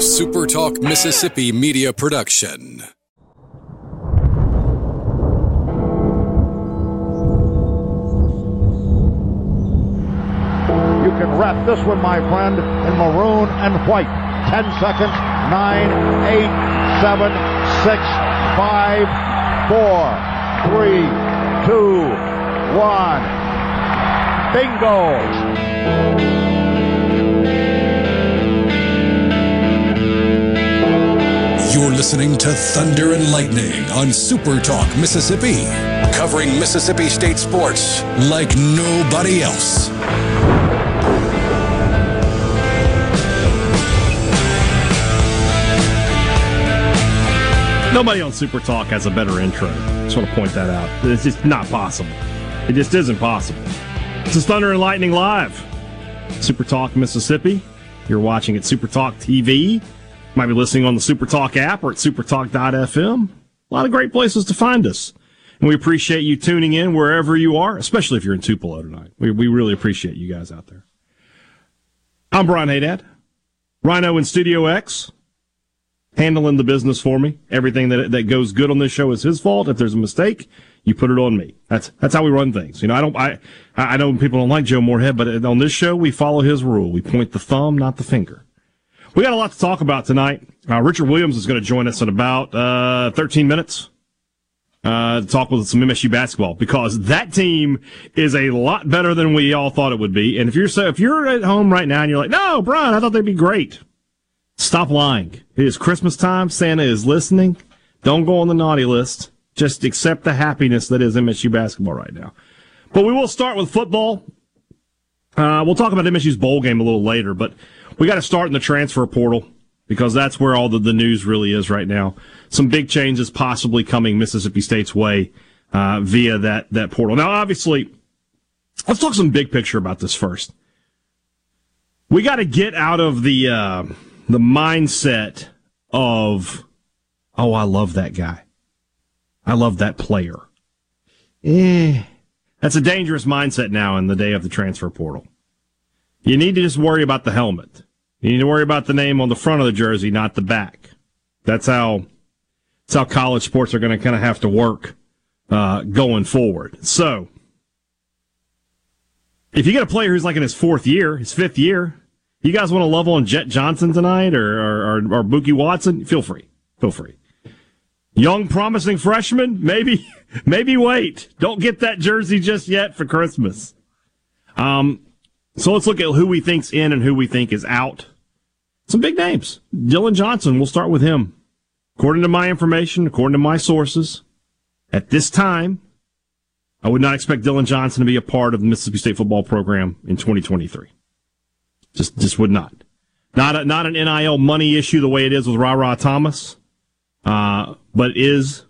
a SuperTalk Mississippi media production. You can wrap this one, my friend, in maroon and white. 10 seconds. 9, 8, 7, 6, 5, 4, 3, 2, 1. Bingo! You're listening to Thunder and Lightning on Super Talk Mississippi, covering Mississippi State sports like nobody else. Nobody on Super Talk has a better intro. Just want to point that out. It's just not possible. It just isn't possible. This is Thunder and Lightning Live. Super Talk Mississippi. You're watching at Super Talk TV. Might be listening on the Super Talk app or at supertalk.fm. A lot of great places to find us. And we appreciate you tuning in wherever you are, especially if you're in Tupelo tonight. We, we really appreciate you guys out there. I'm Brian Haydad. Rhino in Studio X handling the business for me. Everything that that goes good on this show is his fault. If there's a mistake, you put it on me. That's that's how we run things. You know, I don't I I know people don't like Joe Moorhead, but on this show we follow his rule. We point the thumb, not the finger. We got a lot to talk about tonight. Uh, Richard Williams is going to join us in about uh, 13 minutes uh, to talk with some MSU basketball because that team is a lot better than we all thought it would be. And if you're so, if you're at home right now and you're like, no, Brian, I thought they'd be great. Stop lying. It is Christmas time. Santa is listening. Don't go on the naughty list. Just accept the happiness that is MSU basketball right now. But we will start with football. Uh, we'll talk about MSU's bowl game a little later, but we got to start in the transfer portal because that's where all the, the news really is right now. Some big changes possibly coming Mississippi State's way uh, via that that portal. Now, obviously, let's talk some big picture about this first. We got to get out of the uh, the mindset of, oh, I love that guy, I love that player. Eh, that's a dangerous mindset now in the day of the transfer portal. You need to just worry about the helmet. You need to worry about the name on the front of the jersey, not the back. That's how that's how college sports are going to kind of have to work uh, going forward. So, if you get a player who's like in his fourth year, his fifth year, you guys want to love on Jett Johnson tonight or or, or, or Bookie Watson? Feel free, feel free. Young, promising freshman, maybe maybe wait. Don't get that jersey just yet for Christmas. Um, so let's look at who we think's in and who we think is out. Some big names. Dillon Johnson, we'll start with him. According to my information, according to my sources, at this time, I would not expect Dillon Johnson to be a part of the Mississippi State football program in 2023. Just, just would not. Not a, not an NIL money issue the way it is with Rara Thomas, uh, but is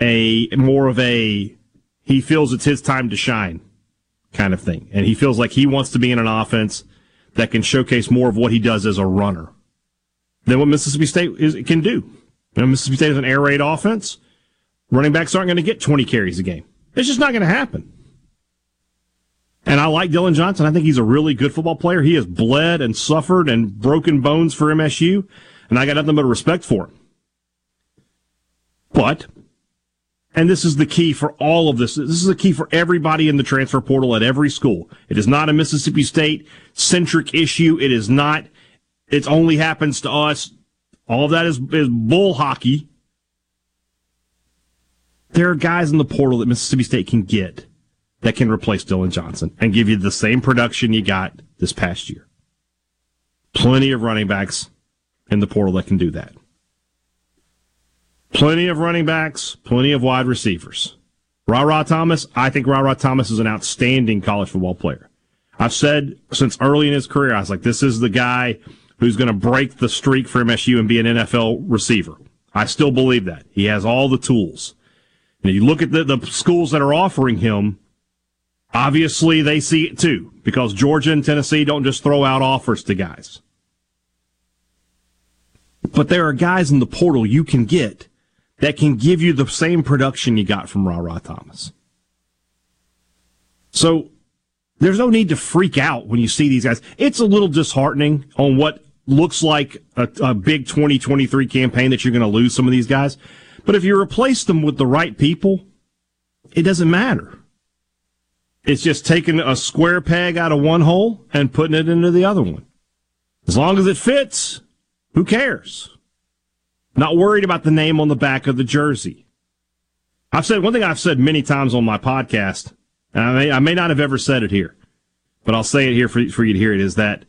a more of a he feels it's his time to shine kind of thing. And he feels like he wants to be in an offense that can showcase more of what he does as a runner than what Mississippi State is, can do. You know, Mississippi State is an air raid offense. Running backs aren't going to get 20 carries a game. It's just not going to happen. And I like Dillon Johnson. I think he's a really good football player. He has bled and suffered and broken bones for MSU, and I got nothing but respect for him. But and this is the key for all of this. This is the key for everybody in the transfer portal at every school. It is not a Mississippi State centric issue. It is not, it only happens to us. All of that is, is bull hockey. There are guys in the portal that Mississippi State can get that can replace Dillon Johnson and give you the same production you got this past year. Plenty of running backs in the portal that can do that. Plenty of running backs, plenty of wide receivers. Rara Thomas, I think Rara Thomas is an outstanding college football player. I've said since early in his career, I was like, this is the guy who's going to break the streak for MSU and be an NFL receiver. I still believe that. He has all the tools. And you look at the, the schools that are offering him, obviously they see it too, because Georgia and Tennessee don't just throw out offers to guys. But there are guys in the portal you can get that can give you the same production you got from Rara Thomas. So there's no need to freak out when you see these guys. It's a little disheartening on what looks like a, a big 2023 campaign that you're going to lose some of these guys. But if you replace them with the right people, it doesn't matter. It's just taking a square peg out of one hole and putting it into the other one. As long as it fits, who cares? Not worried about the name on the back of the jersey. I've said one thing I've said many times on my podcast, and I may, I may not have ever said it here, but I'll say it here for, for you to hear it is that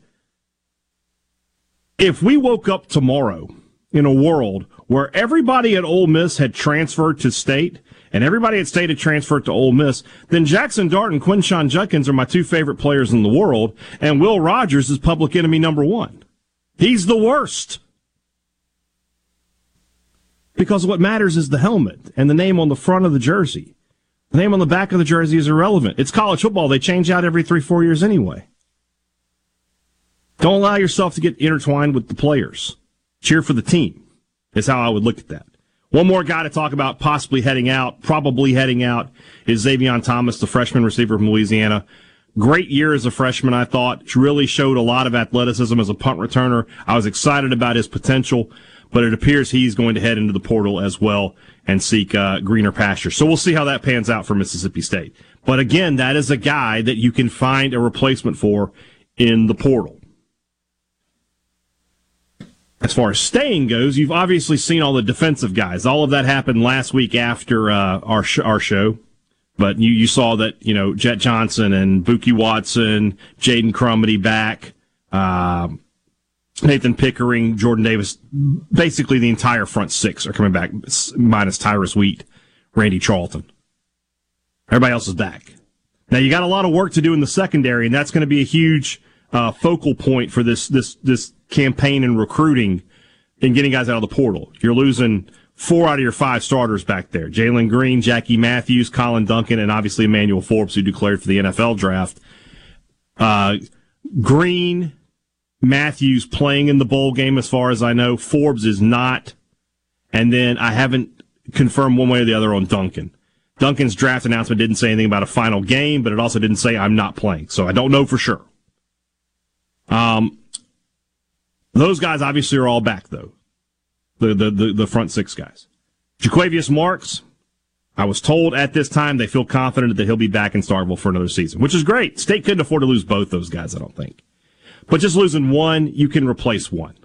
if we woke up tomorrow in a world where everybody at Ole Miss had transferred to state and everybody at state had transferred to Ole Miss, then Jackson Dart and Quinshon Judkins are my two favorite players in the world, and Will Rogers is public enemy number one. He's the worst. Because what matters is the helmet and the name on the front of the jersey. The name on the back of the jersey is irrelevant. It's college football. They change out every three, four years anyway. Don't allow yourself to get intertwined with the players. Cheer for the team is how I would look at that. One more guy to talk about possibly heading out, probably heading out, is Zavion Thomas, the freshman receiver from Louisiana. Great year as a freshman, I thought. Really showed a lot of athleticism as a punt returner. I was excited about his potential, but it appears he's going to head into the portal as well and seek uh, greener pasture. So we'll see how that pans out for Mississippi State. But again, that is a guy that you can find a replacement for in the portal as far as staying goes, you've obviously seen all the defensive guys. All of that happened last week after uh, our sh- our show, but you you saw that you know Jett Johnson and Bookie Watson, Jaden Crumedy back, uh, Nathan Pickering, Jordan Davis, basically the entire front six are coming back, minus Tyrus Wheat, Randy Charlton. Everybody else is back. Now you got a lot of work to do in the secondary, and that's going to be a huge uh, focal point for this this this campaign and recruiting and getting guys out of the portal. You're losing four out of your five starters back there: Jalen Green, Jackie Matthews, Collin Duncan, and obviously Emmanuel Forbes, who declared for the NFL draft. Uh, Green, Matthews playing in the bowl game, as far as I know. Forbes is not, and then I haven't confirmed one way or the other on Duncan. Duncan's draft announcement didn't say anything about a final game, but it also didn't say I'm not playing, so I don't know for sure. Um, those guys obviously are all back though. The the the, the front six guys. Jo'quavious Marks, I was told at this time they feel confident that he'll be back in Starkville for another season, which is great. State couldn't afford to lose both those guys, I don't think. But just losing one, you can replace one.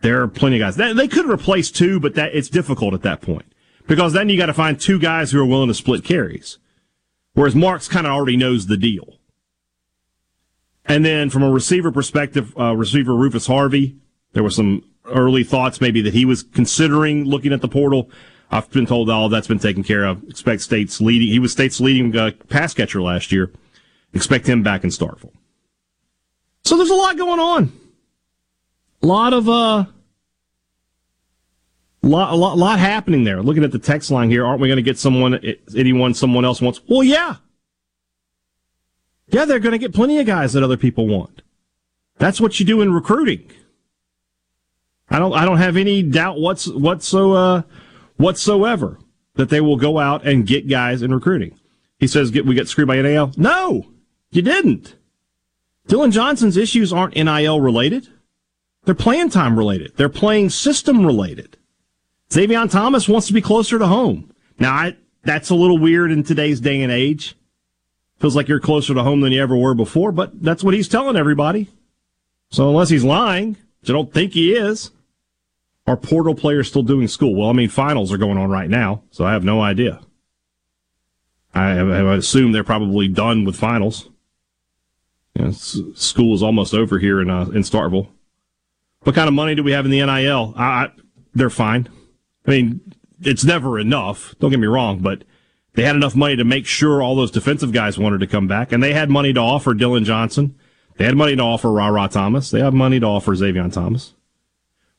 There are plenty of guys. They could replace two, but that it's difficult at that point. Because then you got to find two guys who are willing to split carries. Whereas Marks kind of already knows the deal. And then from a receiver perspective, uh, receiver Rufus Harvey, there were some early thoughts maybe that he was considering looking at the portal. I've been told all that's been taken care of. Expect State's leading. He was State's leading uh, pass catcher last year. Expect him back in Starkville. So there's a lot going on. A lot of uh, lot a lot, lot happening there. Looking at the text line here, aren't we going to get someone anyone someone else wants? Well, yeah. Yeah, they're going to get plenty of guys that other people want. That's what you do in recruiting. I don't I don't have any doubt what's whatso, uh, whatsoever that they will go out and get guys in recruiting. He says get we get screwed by NIL. No, you didn't. Dillon Johnson's issues aren't NIL related. They're playing time related. They're playing system related. Zavion Thomas wants to be closer to home. Now, I, that's a little weird in today's day and age. Feels like you're closer to home than you ever were before, but that's what he's telling everybody. So unless he's lying, which I don't think he is, are portal players still doing school? Well, I mean, finals are going on right now, so I have no idea. I, I assume they're probably done with finals. You know, school is almost over here in uh, in Starkville. What kind of money do we have in the NIL? I, they're fine. I mean, it's never enough. Don't get me wrong, but they had enough money to make sure all those defensive guys wanted to come back, and they had money to offer Dillon Johnson. They had money to offer Rara Thomas. They have money to offer Xavier Thomas.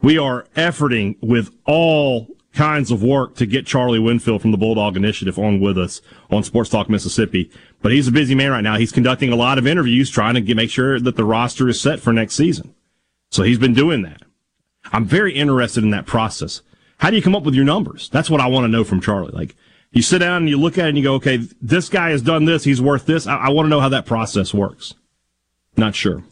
We are efforting with all kinds of work to get Charlie Winfield from the Bulldog Initiative on with us on Sports Talk Mississippi. But he's a busy man right now. He's conducting a lot of interviews trying to get, make sure that the roster is set for next season. So he's been doing that. I'm very interested in that process. How do you come up with your numbers? That's what I want to know from Charlie. Like, you sit down and you look at it and you go, okay, this guy has done this. He's worth this. I, I want to know how that process works. Not sure.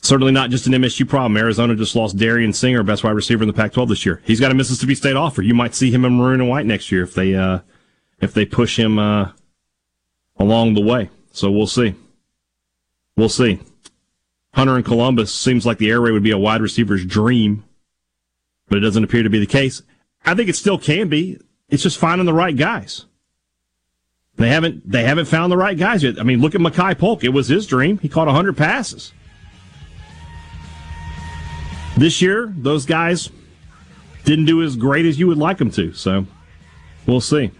Certainly not just an MSU problem. Arizona just lost Dorian Singer, best wide receiver in the Pac-12 this year. He's got a Mississippi State offer. You might see him in maroon and white next year if they uh, if they push him uh, along the way. So we'll see. We'll see. Hunter in Columbus seems like the air raid would be a wide receiver's dream, but it doesn't appear to be the case. I think it still can be. It's just finding the right guys. They haven't they haven't found the right guys yet. I mean, look at Makai Polk. It was his dream. He caught 100 passes. This year, those guys didn't do as great as you would like them to. So, we'll see.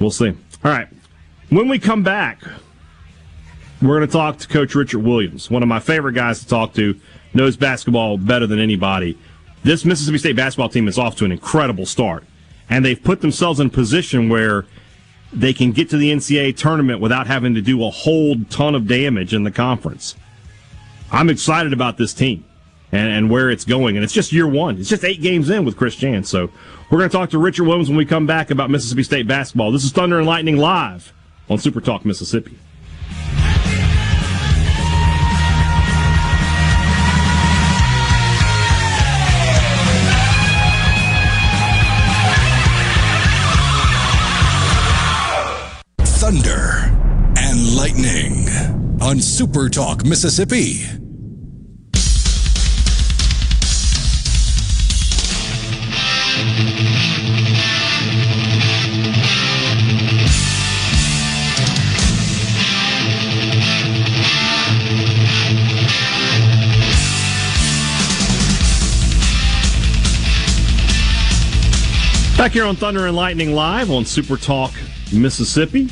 We'll see. All right. When we come back, we're going to talk to Coach Richard Williams, one of my favorite guys to talk to, knows basketball better than anybody. This Mississippi State basketball team is off to an incredible start, and they've put themselves in a position where they can get to the NCAA tournament without having to do a whole ton of damage in the conference. I'm excited about this team and, and where it's going. And it's just year one. It's just eight games in with Chris Jans. So we're going to talk to Richard Williams when we come back about Mississippi State basketball. This is Thunder and Lightning live on Super Talk Mississippi. Thunder and Lightning on Super Talk Mississippi. Back here on Thunder and Lightning Live on Super Talk Mississippi.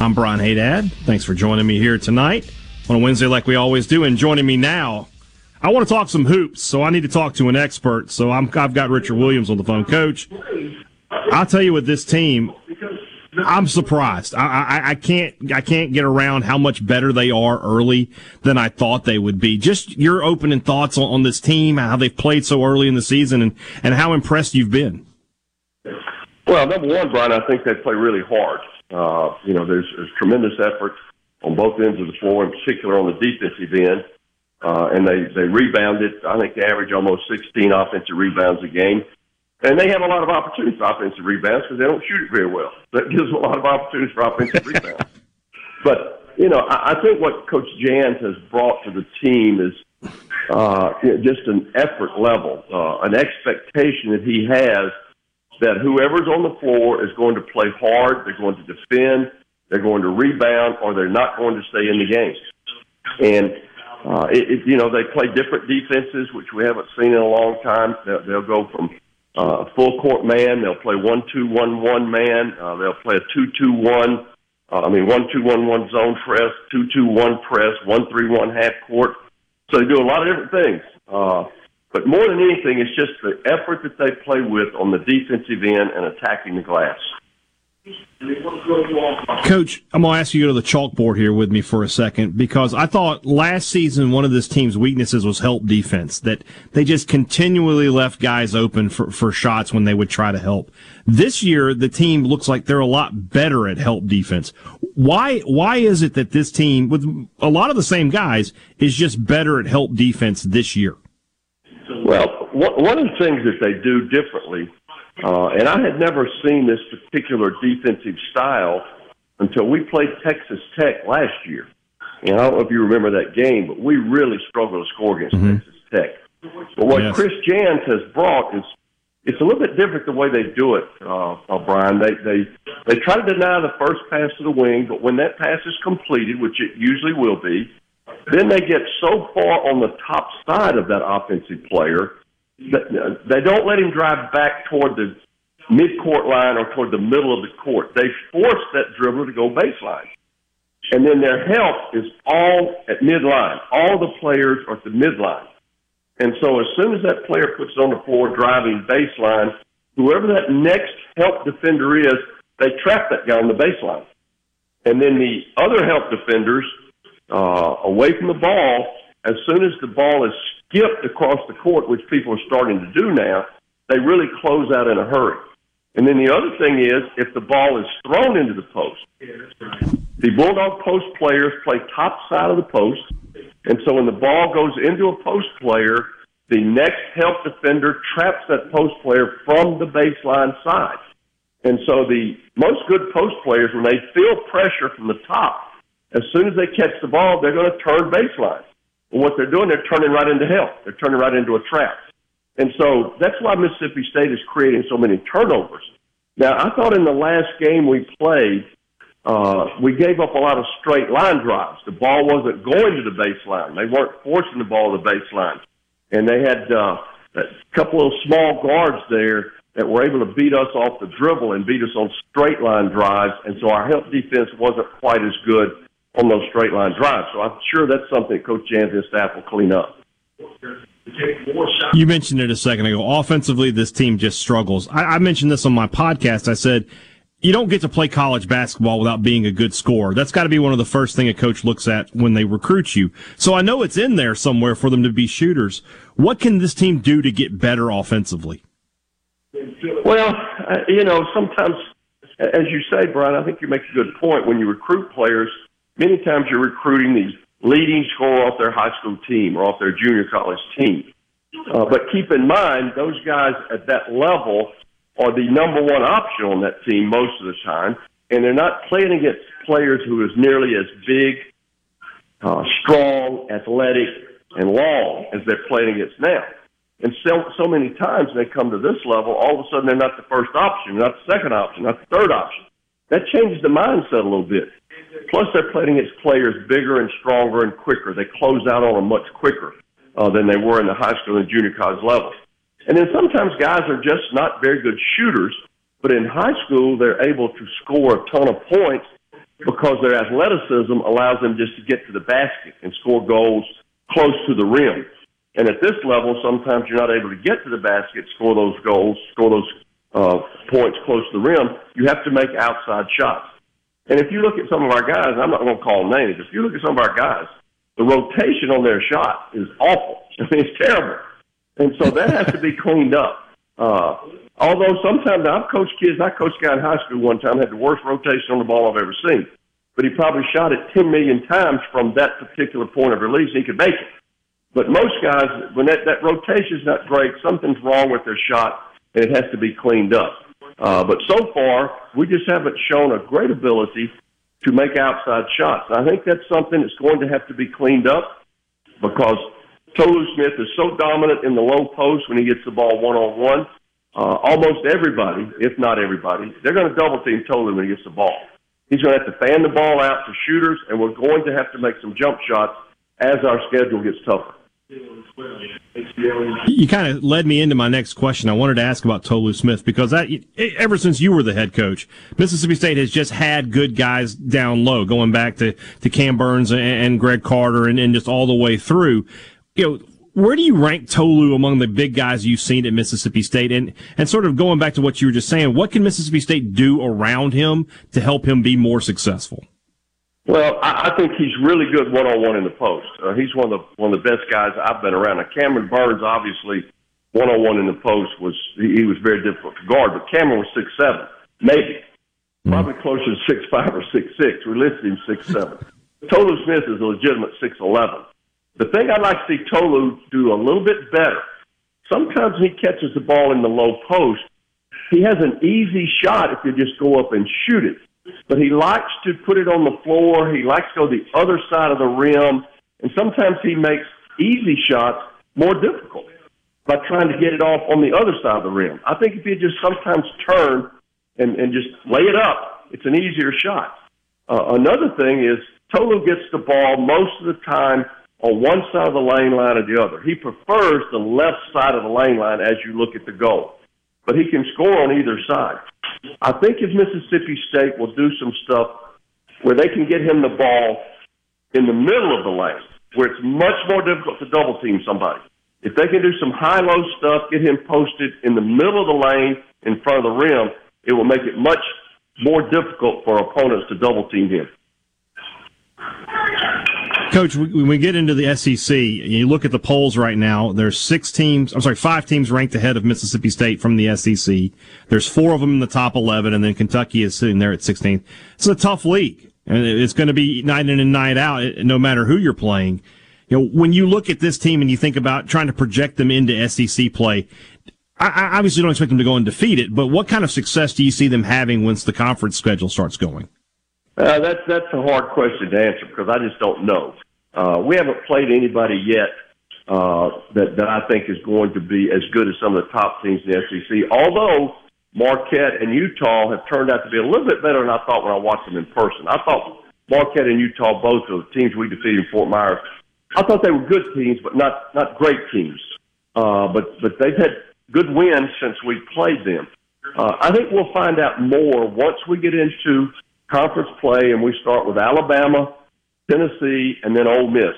I'm Brian Haydad. Thanks for joining me here tonight on a Wednesday like we always do. And joining me now, I want to talk some hoops, so I need to talk to an expert. So I'm, I've got Richard Williams on the phone. Coach, I'll tell you with this team, I'm surprised. I, I, I, can't I can't get around how much better they are early than I thought they would be. Just your opening thoughts on, on this team, how they've played so early in the season, and, and how impressed you've been. Well, number one, Brian, I think they play really hard. Uh, you know, there's, there's tremendous effort on both ends of the floor, in particular on the defensive end. Uh, and they, they rebounded. I think they average almost 16 offensive rebounds a game. And they have a lot of opportunities for offensive rebounds because they don't shoot it very well. That gives them a lot of opportunities for offensive rebounds. But, you know, I, I think what Coach Jans has brought to the team is uh, just an effort level, uh, an expectation that he has – that whoever's on the floor is going to play hard, they're going to defend, they're going to rebound, or they're not going to stay in the game. And uh, it, it, you know they play different defenses, which we haven't seen in a long time. They'll, they'll go from uh, full court man, they'll play one two one one man, uh, they'll play a two two one. Uh, I mean one two one one zone press, two two one press, one three one half court. So they do a lot of different things. Uh, but more than anything, it's just the effort that they play with on the defensive end and attacking the glass. Coach, I'm going to ask you to go to the chalkboard here with me for a second because I thought last season one of this team's weaknesses was help defense, that they just continually left guys open for, for shots when they would try to help. This year, the team looks like they're a lot better at help defense. Why, why is it that this team, with a lot of the same guys, is just better at help defense this year? Well, one of the things that they do differently, uh, and I had never seen this particular defensive style until we played Texas Tech last year. And I don't know if you remember that game, but we really struggled to score against mm-hmm. Texas Tech. But what yes. Chris Jans has brought is it's a little bit different the way they do it, uh, uh, Brian. They they they try to deny the first pass to the wing, but when that pass is completed, which it usually will be, then they get so far on the top side of that offensive player that uh, they don't let him drive back toward the mid-court line or toward the middle of the court. They force that dribbler to go baseline. And then their help is all at midline. All the players are at the midline. And so as soon as that player puts it on the floor driving baseline, whoever that next help defender is, they trap that guy on the baseline. And then the other help defenders – uh, away from the ball, as soon as the ball is skipped across the court, which people are starting to do now, they really close out in a hurry. And then the other thing is, if the ball is thrown into the post, the Bulldog post players play top side of the post, And so when the ball goes into a post player, the next help defender traps that post player from the baseline side. And so the most good post players, when they feel pressure from the top, as soon as they catch the ball, they're going to turn baseline. And what they're doing, they're turning right into help. They're turning right into a trap. And so that's why Mississippi State is creating so many turnovers. Now, I thought in the last game we played, uh, we gave up a lot of straight line drives. The ball wasn't going to the baseline. They weren't forcing the ball to the baseline. And they had uh, a couple of small guards there that were able to beat us off the dribble and beat us on straight line drives. And so our help defense wasn't quite as good on those straight line drives. So I'm sure that's something Coach Jans and his staff will clean up. You mentioned it a second ago. Offensively, this team just struggles. I, I mentioned this on my podcast. I said, you don't get to play college basketball without being a good scorer. That's got to be one of the first thing a coach looks at when they recruit you. So I know it's in there somewhere for them to be shooters. What can this team do to get better offensively? Well, uh, you know, sometimes, as you say, Brian, I think you make a good point. When you recruit players, many times you're recruiting the leading scorer off their high school team or off their junior college team. Uh, but keep in mind, those guys at that level are the number one option on that team most of the time, and they're not playing against players who is nearly as big, uh, strong, athletic, and long as they're playing against now. And so, so many times they come to this level, all of a sudden they're not the first option, not the second option, not the third option. That changes the mindset a little bit. Plus, they're playing against players bigger and stronger and quicker. They close out on them much quicker uh, than they were in the high school and junior college levels. And then sometimes guys are just not very good shooters, but in high school they're able to score a ton of points because their athleticism allows them just to get to the basket and score goals close to the rim. And at this level, sometimes you're not able to get to the basket, score those goals, score those uh, points close to the rim. You have to make outside shots. And if you look at some of our guys, I'm not going to call names. If you look at some of our guys, the rotation on their shot is awful. I mean, it's terrible. And so that has to be cleaned up. Uh, although sometimes I've coached kids, I coached a guy in high school one time, had the worst rotation on the ball I've ever seen. But he probably shot it 10 million times from that particular point of release. He could make it. But most guys, when that, that rotation is not great, something's wrong with their shot, it has to be cleaned up. Uh, but so far, we just haven't shown a great ability to make outside shots. I think that's something that's going to have to be cleaned up because Tolu Smith is so dominant in the low post when he gets the ball one on one. Almost everybody, if not everybody, they're going to double team Tolu when he gets the ball. He's going to have to fan the ball out to shooters, and we're going to have to make some jump shots as our schedule gets tougher. You kind of led me into my next question. I wanted to ask about Tolu Smith because ever since you were the head coach, Mississippi State has just had good guys down low, going back to, to Cam Burns and, and Greg Carter and, and just all the way through. You know, where do you rank Tolu among the big guys you've seen at Mississippi State? And, and sort of going back to what you were just saying, what can Mississippi State do around him to help him be more successful? Well, I, I think he's really good one on one in the post. Uh, he's one of the one of the best guys I've been around. Now, Cameron Burns, obviously, one on one in the post was he, he was very difficult to guard, but Cameron was six seven, maybe, mm-hmm. probably closer to six five or six six. We listed him six seven. Tolu Smith is a legitimate six eleven. The thing I'd like to see Tolu do a little bit better. Sometimes he catches the ball in the low post. He has an easy shot if you just go up and shoot it but he likes to put it on the floor. He likes to go the other side of the rim, and sometimes he makes easy shots more difficult by trying to get it off on the other side of the rim. I think if you just sometimes turn and, and just lay it up, it's an easier shot. Uh, another thing is Tolu gets the ball most of the time on one side of the lane line or the other. He prefers the left side of the lane line as you look at the goal, but he can score on either side. I think if Mississippi State will do some stuff where they can get him the ball in the middle of the lane, where it's much more difficult to double team somebody. If they can do some high low stuff, get him posted in the middle of the lane in front of the rim, it will make it much more difficult for opponents to double team him. Coach, when we get into the SEC, you look at the polls right now. There's six teams. I'm sorry, five teams ranked ahead of Mississippi State from the SEC. There's four of them in the top 11, and then Kentucky is sitting there at 16. It's a tough league, and it's going to be night in and night out, eh, no matter who you're playing. You know, when you look at this team and you think about trying to project them into SEC play, I, I obviously don't expect them to go undefeated, but what kind of success do you see them having once the conference schedule starts going? Uh, that's that's a hard question to answer because I just don't know. Uh, we haven't played anybody yet uh, that that I think is going to be as good as some of the top teams in the SEC. Although Marquette and Utah have turned out to be a little bit better than I thought when I watched them in person. I thought Marquette and Utah, both of the teams we defeated in Fort Myers, I thought they were good teams, but not not great teams. Uh, but but they've had good wins since we played them. Uh, I think we'll find out more once we get into conference play and we start with Alabama, Tennessee, and then Ole Miss.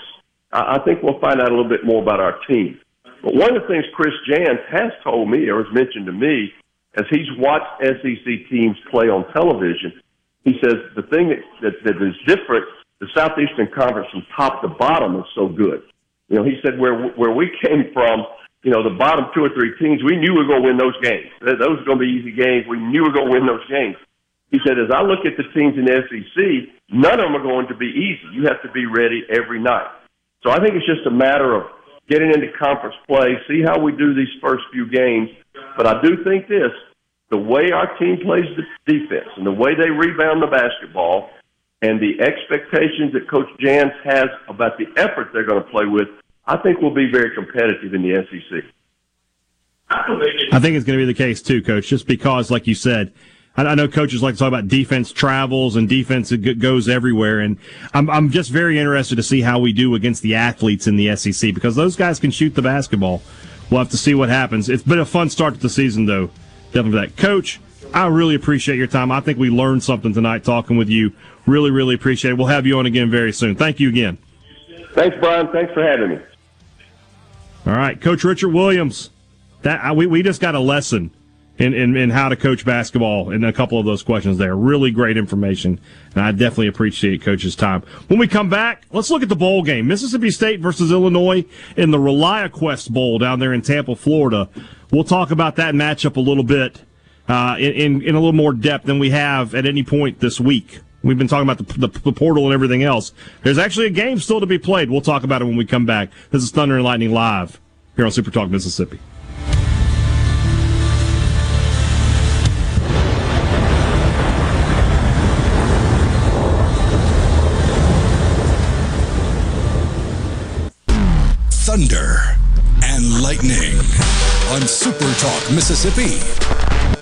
I, I think we'll find out a little bit more about our team. But one of the things Chris Jans has told me or has mentioned to me as he's watched SEC teams play on television, he says the thing that, that, that is different, the Southeastern Conference from top to bottom is so good. You know, he said where where we came from, you know, the bottom two or three teams, we knew we were going to win those games. Those were going to be easy games. We knew we were going to win those games. He said, as I look at the teams in the SEC, none of them are going to be easy. You have to be ready every night. So I think it's just a matter of getting into conference play, see how we do these first few games. But I do think this, the way our team plays the defense and the way they rebound the basketball and the expectations that Coach Jans has about the effort they're going to play with, I think we'll be very competitive in the SEC. I think it's going to be the case too, Coach, just because, like you said, I know coaches like to talk about defense travels and defense goes everywhere, and I'm I'm just very interested to see how we do against the athletes in the SEC because those guys can shoot the basketball. We'll have to see what happens. It's been a fun start to the season, though. Definitely that, Coach. I really appreciate your time. I think we learned something tonight talking with you. Really, really appreciate it. We'll have you on again very soon. Thank you again. Thanks, Brian. Thanks for having me. All right, Coach Richard Williams. That we we just got a lesson in, in, in how to coach basketball and a couple of those questions there. Really great information, and I definitely appreciate Coach's time. When we come back, let's look at the bowl game. Mississippi State versus Illinois in the ReliaQuest Bowl down there in Tampa, Florida. We'll talk about that matchup a little bit uh, in, in a little more depth than we have at any point this week. We've been talking about the, the, the, portal and everything else. There's actually a game still to be played. We'll talk about it when we come back. This is Thunder and Lightning Live here on Super Talk Mississippi. Thunder and Lightning on Super Talk Mississippi.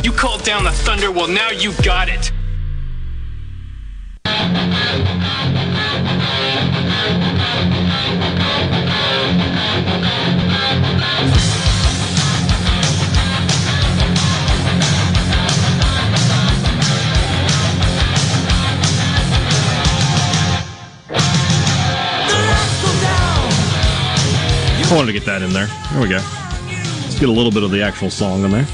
You called down the thunder, well, now you got it. I wanted to get that in there. There we go. Let's get a little bit of the actual song in there.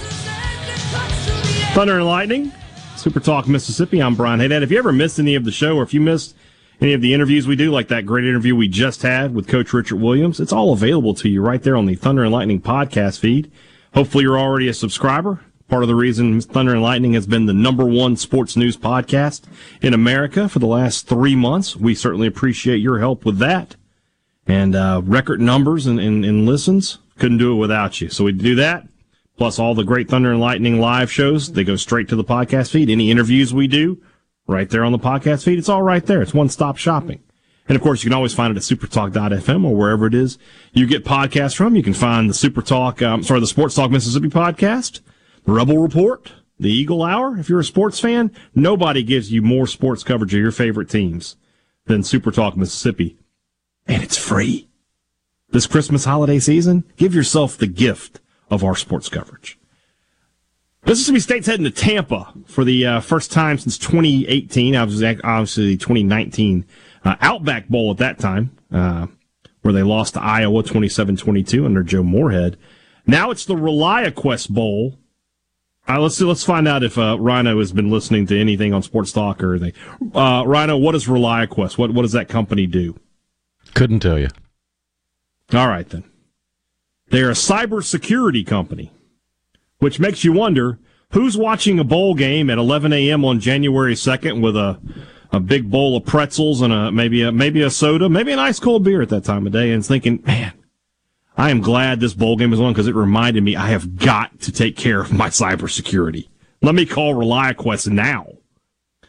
Thunder and Lightning, Super Talk Mississippi. I'm Brian Haydad. If you ever missed any of the show or if you missed any of the interviews we do, like that great interview we just had with Coach Richard Williams, it's all available to you right there on the Thunder and Lightning podcast feed. Hopefully you're already a subscriber. Part of the reason Thunder and Lightning has been the number one sports news podcast in America for the last three months. We certainly appreciate your help with that and uh, record numbers and, and, and, listens. Couldn't do it without you. So we do that. Plus all the great Thunder and Lightning live shows. They go straight to the podcast feed. Any interviews we do, right there on the podcast feed. It's all right there. It's one stop shopping. And of course, you can always find it at supertalk.fm or wherever it is you get podcasts from. You can find the Super Talk, um, sorry, the Sports Talk Mississippi podcast, the Rebel Report, the Eagle Hour. If you're a sports fan, nobody gives you more sports coverage of your favorite teams than Super Talk Mississippi and it's free. This Christmas holiday season, give yourself the gift of our sports coverage. Mississippi State's heading to Tampa for the uh, first time since 2018. Obviously, the 2019 uh, Outback Bowl at that time, uh, where they lost to Iowa 27-22 under Joe Moorhead. Now it's the ReliaQuest Bowl. Uh, let's see, let's find out if uh, Rhino has been listening to anything on Sports Talk or anything. Uh, Rhino, what is ReliaQuest? What what does that company do? Couldn't tell you. All right, then. They're a cybersecurity company, which makes you wonder who's watching a bowl game at 11 a.m. on January 2nd with a a big bowl of pretzels and a maybe a maybe a soda, maybe an ice cold beer at that time of day, and thinking, man, I am glad this bowl game is on because it reminded me I have got to take care of my cybersecurity. Let me call ReliaQuest now.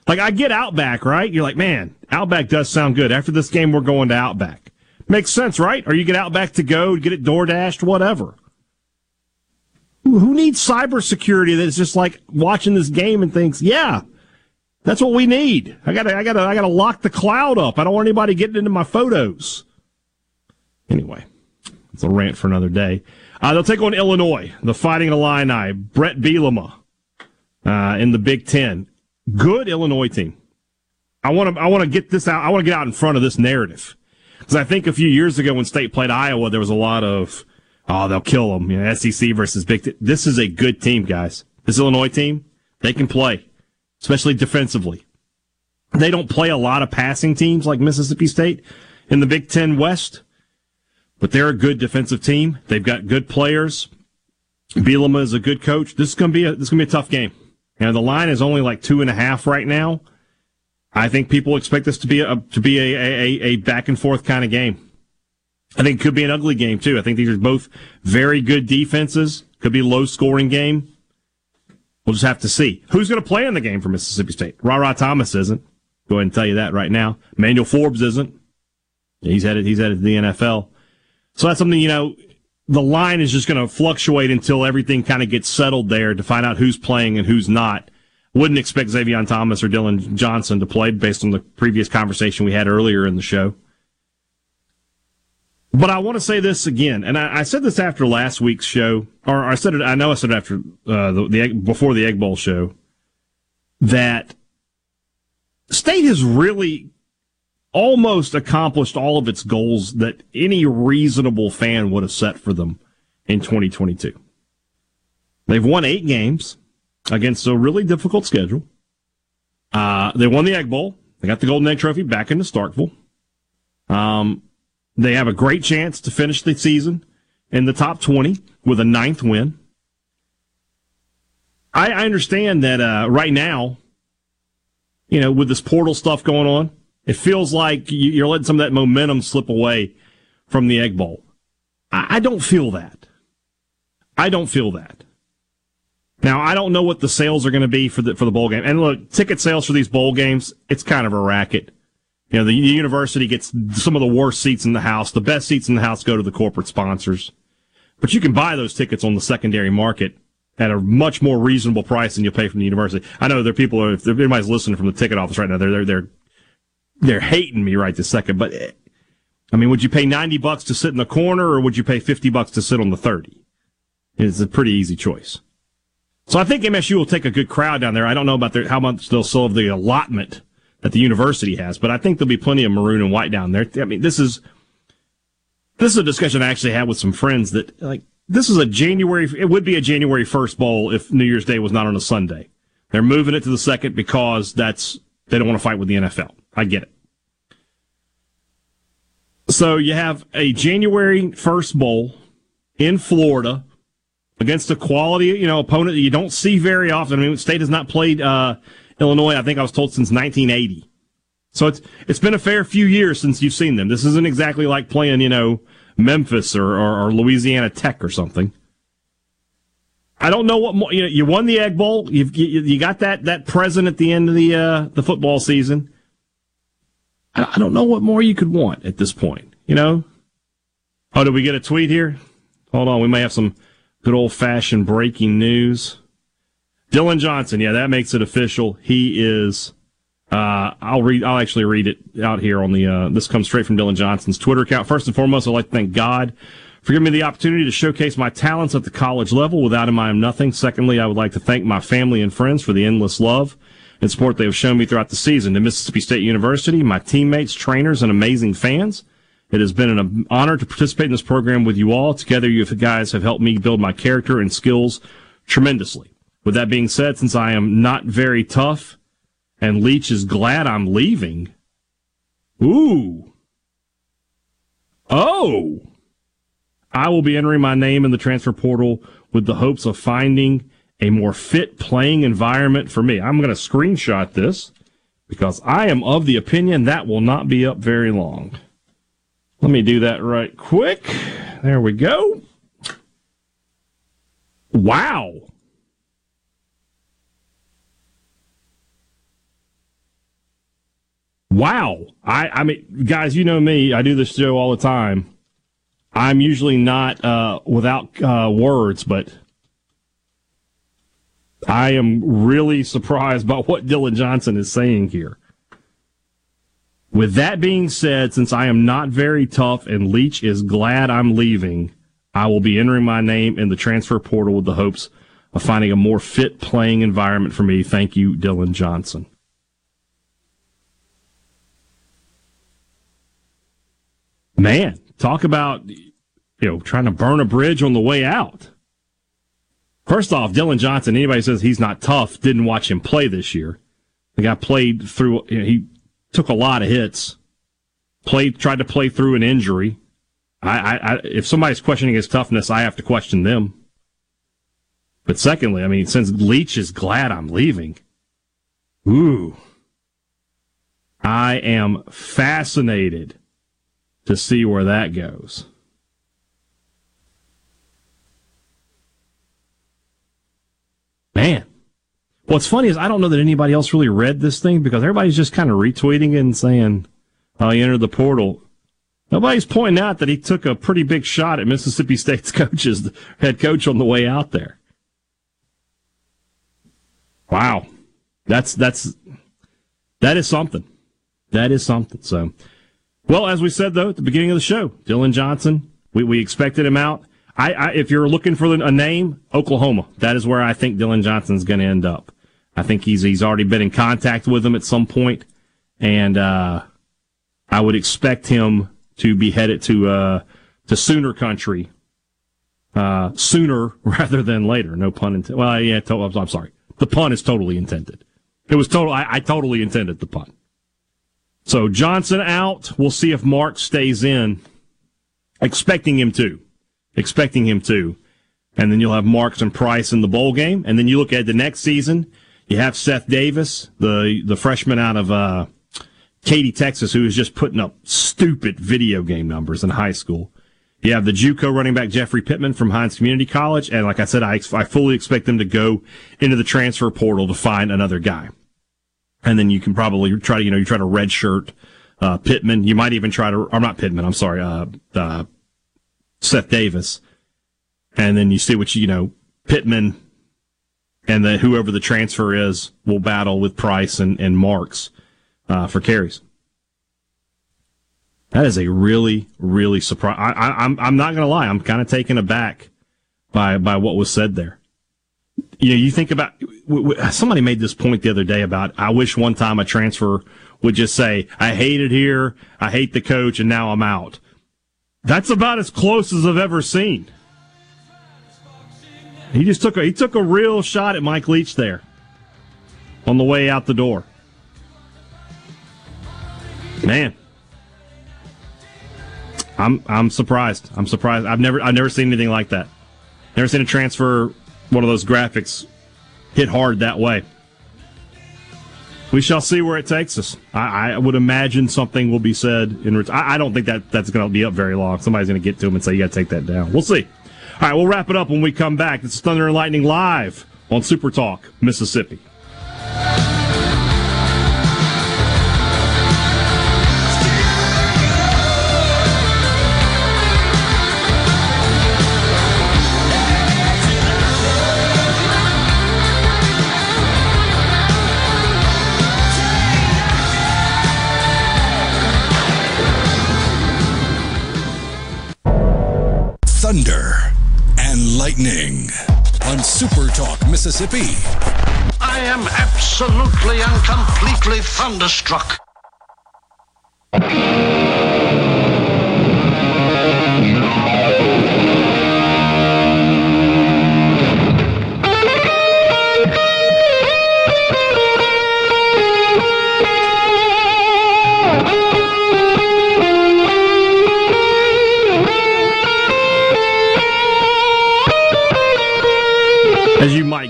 Like I get Outback, right? You're like, man, Outback does sound good. After this game, we're going to Outback. Makes sense, right? Or you get Outback to go, get it DoorDashed, whatever. Who needs cybersecurity that's just like watching this game and thinks, yeah, that's what we need. I gotta, I gotta, I gotta lock the cloud up. I don't want anybody getting into my photos. Anyway, it's a rant for another day. Uh, they'll take on Illinois, the Fighting Illini, Bret Bielema, uh, in the Big Ten. Good Illinois team. I want to, I want to get this out. I want to get out in front of this narrative because I think a few years ago when State played Iowa, there was a lot of, oh, they'll kill them. You know, SEC versus Big Ten. This is a good team, guys. This Illinois team, they can play especially defensively. They don't play a lot of passing teams like Mississippi State in the Big Ten West, but they're a good defensive team. They've got good players. Bielema is a good coach. This is gonna be a this is gonna be a tough game. And the line is only like two and a half right now. I think people expect this to be a to be a, a, a back and forth kind of game. I think it could be an ugly game too. I think these are both very good defenses. Could be a low scoring game. We'll just have to see. Who's going to play in the game for Mississippi State? Ra Thomas isn't. Go ahead and tell you that right now. Manuel Forbes isn't. He's headed, he's headed to the NFL. So that's something, you know, the line is just going to fluctuate until everything kind of gets settled there to find out who's playing and who's not. Wouldn't expect Xavier Thomas or Dillon Johnson to play based on the previous conversation we had earlier in the show. But I want to say this again, and I, I, said this after last week's show, or I said it. I know I said it after uh, the, the before the Egg Bowl show that State has really almost accomplished all of its goals that any reasonable fan would have set for them in 2022. They've won eight games against a really difficult schedule. Uh, they won the Egg Bowl. They got the Golden Egg Trophy back into Starkville. Um, they have a great chance to finish the season in the top 20 with a ninth win. I, I understand that uh, right now, you know, with this portal stuff going on, it feels like you're letting some of that momentum slip away from the Egg Bowl. I, don't feel that. I don't feel that. Now I don't know what the sales are going to be for the for the bowl game. And look, ticket sales for these bowl games, it's kind of a racket. You know, the, the university gets some of the worst seats in the house. The best seats in the house go to the corporate sponsors. But you can buy those tickets on the secondary market at a much more reasonable price than you'll pay from the university. I know there are people, if anybody's listening from the ticket office right now, they're, they're, they're, they're hating me right this second. But, I mean, would you pay 90 bucks to sit in the corner or would you pay 50 bucks to sit on the 30? It's a pretty easy choice. So I think MSU will take a good crowd down there. I don't know about their, how much they'll sell of the allotment that the university has, but I think there'll be plenty of maroon and white down there. I mean, this is this is a discussion I actually had with some friends that like this is a January. It would be a January first bowl if New Year's Day was not on a Sunday. They're moving it to the second because that's they don't want to fight with the NFL. I get it. So you have a January first bowl in Florida against a quality, you know, opponent that you don't see very often. I mean, State has not played uh, Illinois, I think I was told since 1980. So it's it's been a fair few years since you've seen them. This isn't exactly like playing, you know, Memphis or, or, or Louisiana Tech or something. I don't know what more. You know, you won the Egg Bowl. You've, you you got that that present at the end of the uh, the football season. I, don't know what more you could want at this point. You know. Oh, did we get a tweet here? Hold on, we may have some good old fashioned breaking news. Dillon Johnson, yeah, that makes it official. He is. Uh, I'll read. I'll actually read it out here on the. Uh, this comes straight from Dillon Johnson's Twitter account. First and foremost, I'd like to thank God for giving me the opportunity to showcase my talents at the college level. Without him, I am nothing. Secondly, I would like to thank my family and friends for the endless love and support they have shown me throughout the season. To Mississippi State University, my teammates, trainers, and amazing fans. It has been an honor to participate in this program with you all. Together, you guys have helped me build my character and skills tremendously. With that being said, since I am not very tough and Leach is glad I'm leaving, ooh, oh, I will be entering my name in the transfer portal with the hopes of finding a more fit playing environment for me. I'm going to screenshot this because I am of the opinion that will not be up very long. Let me do that right quick. There we go. Wow. Wow. I, I mean, guys, you know me. I do this show all the time. I'm usually not uh, without uh, words, but I am really surprised by what Dillon Johnson is saying here. With that being said, since I am not very tough and Leach is glad I'm leaving, I will be entering my name in the transfer portal with the hopes of finding a more fit playing environment for me. Thank you, Dillon Johnson. Man, talk about you know trying to burn a bridge on the way out. First off, Dillon Johnson. Anybody says he's not tough didn't watch him play this year. The guy played through. You know, he took a lot of hits. Played, tried to play through an injury. I, I, I, if somebody's questioning his toughness, I have to question them. But secondly, I mean, since Leach is glad I'm leaving, ooh, I am fascinated to see where that goes. Man. What's funny is I don't know that anybody else really read this thing because everybody's just kind of retweeting it and saying, oh, he entered the portal. Nobody's pointing out that he took a pretty big shot at Mississippi State's coaches, head coach on the way out there. Wow. That's, that's, that is something. That is something. So, well, as we said though at the beginning of the show, Dillon Johnson, we, we expected him out. I, I if you're looking for a name, Oklahoma. That is where I think Dillon Johnson's going to end up. I think he's he's already been in contact with them at some point, and uh, I would expect him to be headed to uh, to Sooner country uh, sooner rather than later. No pun intended. Well, yeah, to- I'm sorry. The pun is totally intended. It was total. I, I totally intended the pun. So Johnson out. We'll see if Mark stays in. Expecting him to. Expecting him to. And then you'll have Marks and Price in the bowl game. And then you look at the next season. You have Seth Davis, the the freshman out of uh, Katy, Texas, who is just putting up stupid video game numbers in high school. You have the JUCO running back Jeffrey Pittman from Hinds Community College, and like I said, I, I fully expect them to go into the transfer portal to find another guy and then you can probably try to you know you try to redshirt uh, Pittman. You might even try to or not Pittman. I'm sorry, uh, uh, Seth Davis, and then you see what you, know Pittman, and then whoever the transfer is will battle with Price and and Marks uh, for carries. That is a really really surprise. I, I, I'm I'm not gonna lie. I'm kind of taken aback by by what was said there you know, you think about somebody made this point the other day about I wish one time a transfer would just say, I hate it here, I hate the coach, and now I'm out. That's about as close as I've ever seen. He just took a he took a real shot at Mike Leach there on the way out the door. Man. I'm I'm surprised. I'm surprised. I've never I've never seen anything like that. Never seen a transfer one of those graphics hit hard that way. We shall see where it takes us. I, I would imagine something will be said in. Ret- I, I don't think that that's going to be up very long. Somebody's going to get to him and say, "You got to take that down." We'll see. All right, we'll wrap it up when we come back. This is Thunder and Lightning live on Super Talk, Mississippi. Mississippi. I am absolutely and completely thunderstruck.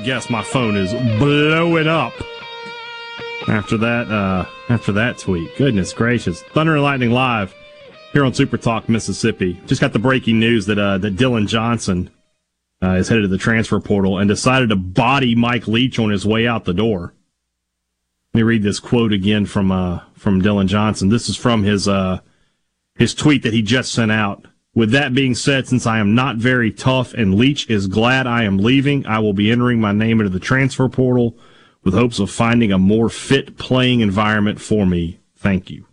Guess, my phone is blowing up. After that, uh, after that tweet, goodness gracious, Thunder and Lightning live here on Super Talk Mississippi. Just got the breaking news that uh, that Dillon Johnson uh, is headed to the transfer portal and decided to body Mike Leach on his way out the door. Let me read this quote again from uh, from Dillon Johnson. This is from his uh, his tweet that he just sent out. With that being said, since I am not very tough and Leach is glad I am leaving, I will be entering my name into the transfer portal with hopes of finding a more fit playing environment for me. Thank you.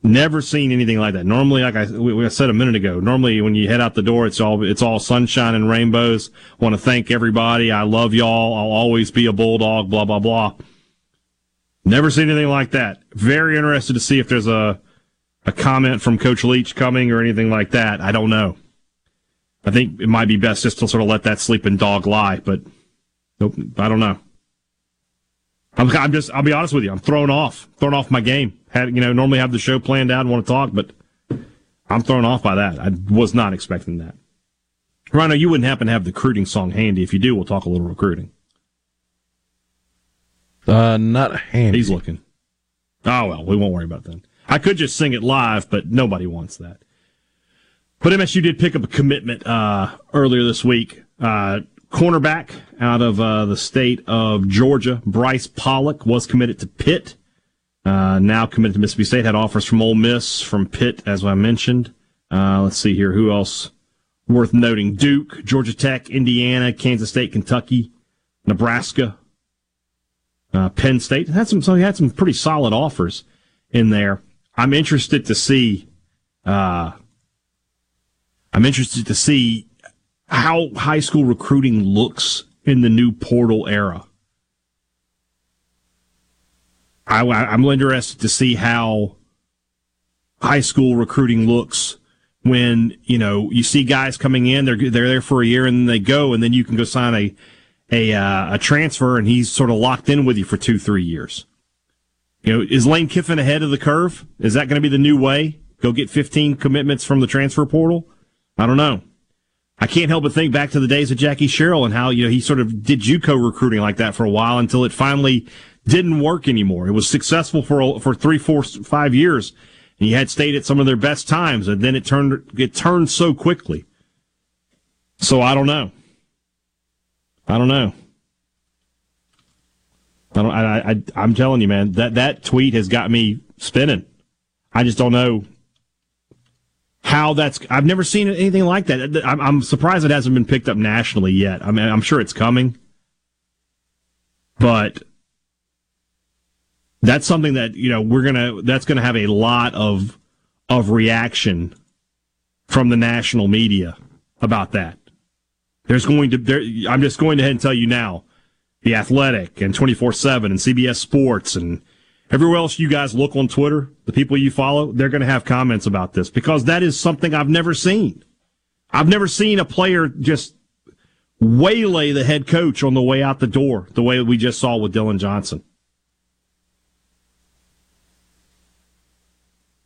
Never seen anything like that. Normally, like I, we, said a minute ago, normally when you head out the door, it's all it's all sunshine and rainbows. Want to thank everybody. I love y'all. I'll always be a bulldog. Blah blah blah. Never seen anything like that. Very interested to see if there's a a comment from Coach Leach coming or anything like that. I don't know. I think it might be best just to sort of let that sleeping dog lie, but nope, I don't know. I'm, I'm just, I'll be honest with you. I'm thrown off, thrown off my game. Had, you know, normally have the show planned out and want to talk, but I'm thrown off by that. I was not expecting that. Rhino, you wouldn't happen to have the recruiting song handy. If you do, we'll talk a little recruiting. Uh, not handy. He's looking. Oh, well, we won't worry about that. I could just sing it live, but nobody wants that. But MSU did pick up a commitment uh, earlier this week. Uh, cornerback out of uh, the state of Georgia, Bryce Pollock, was committed to Pitt. Uh, now committed to Mississippi State. Had offers from Ole Miss, from Pitt, as I mentioned. Uh, let's see here. Who else worth noting? Duke, Georgia Tech, Indiana, Kansas State, Kentucky, Nebraska, uh, Penn State. Had some, so he had some pretty solid offers in there. I'm interested to see. Uh, I'm interested to see how high school recruiting looks in the new portal era. I, am interested to see how high school recruiting looks when you know you see guys coming in. They're they're there for a year and then they go, and then you can go sign a a uh, a transfer, and he's sort of locked in with you for two three years. You know, is Lane Kiffin ahead of the curve? Is that going to be the new way? Go get 15 commitments from the transfer portal? I don't know. I can't help but think back to the days of Jackie Sherrill and how, you know, he sort of did JUCO recruiting like that for a while until it finally didn't work anymore. It was successful for, for three, four, five years. And you had stayed at some of their best times and then it turned, it turned so quickly. So I don't know. I don't know. I don't, I, I, I'm telling you, man, that, that tweet has got me spinning. I just don't know how that's I've never seen anything like that. I'm, I'm, surprised it hasn't been picked up nationally yet. I mean, I'm sure it's coming, but that's something that you know we're gonna that's gonna have a lot of of reaction from the national media about that. There's going to there, I'm just going ahead and tell you now, the Athletic and 24 seven and CBS Sports and Everywhere else you guys look on Twitter, the people you follow, they're going to have comments about this because that is something I've never seen. I've never seen a player just waylay the head coach on the way out the door the way we just saw with Dillon Johnson.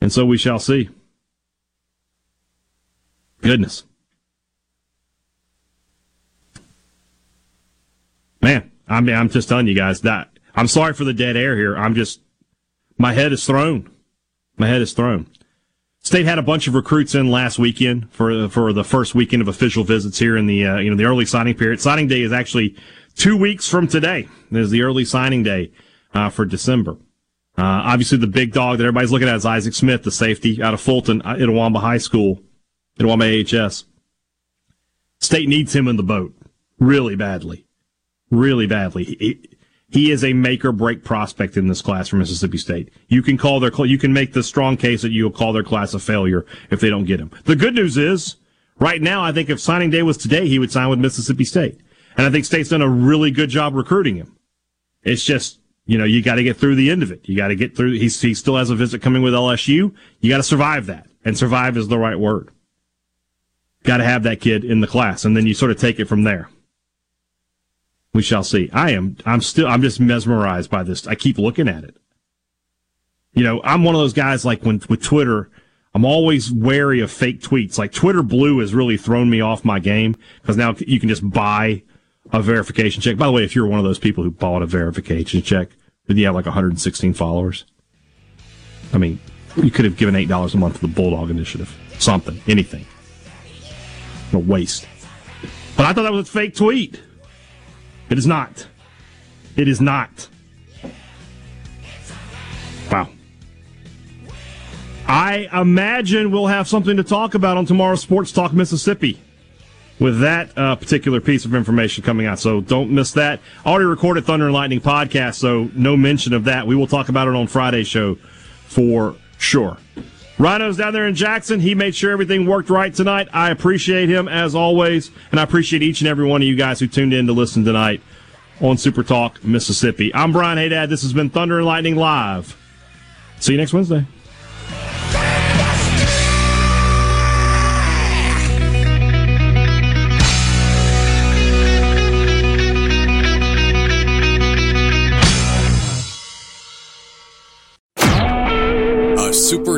And so we shall see. Goodness. Man, I mean, I'm just telling you guys that I'm sorry for the dead air here. I'm just my head is thrown. My head is thrown. State had a bunch of recruits in last weekend for for the first weekend of official visits here in the uh, you know the early signing period. Signing day is actually two weeks from today. Is the early signing day uh, for December. Uh, obviously, the big dog that everybody's looking at is Isaac Smith, the safety out of Fulton, uh, Itawamba High School, Itawamba AHS. State needs him in the boat really badly, really badly. He, he is a make or break prospect in this class for Mississippi State. You can call their you can make the strong case that you'll call their class a failure if they don't get him. The good news is, right now, I think if signing day was today, he would sign with Mississippi State, and I think State's done a really good job recruiting him. It's just you know you got to get through the end of it. You got to get through. He's, he still has a visit coming with LSU. You got to survive that, and survive is the right word. Got to have that kid in the class, and then you sort of take it from there. We shall see. I am. I'm still. I'm just mesmerized by this. I keep looking at it. You know, I'm one of those guys like when with Twitter. I'm always wary of fake tweets. Like Twitter Blue has really thrown me off my game because now you can just buy a verification check. By the way, if you're one of those people who bought a verification check, Did you have like 116 followers? I mean, you could have given $8 a month to the Bulldog Initiative. Something, anything. A waste. But I thought that was a fake tweet. It is not. It is not. Wow. I imagine we'll have something to talk about on tomorrow's Sports Talk Mississippi with that uh, particular piece of information coming out. So don't miss that. Already recorded Thunder and Lightning podcast, so no mention of that. We will talk about it on Friday's show for sure. Rhino's down there in Jackson. He made sure everything worked right tonight. I appreciate him as always, and I appreciate each and every one of you guys who tuned in to listen tonight on Super Talk Mississippi. I'm Brian Haydad. This has been Thunder and Lightning Live. See you next Wednesday.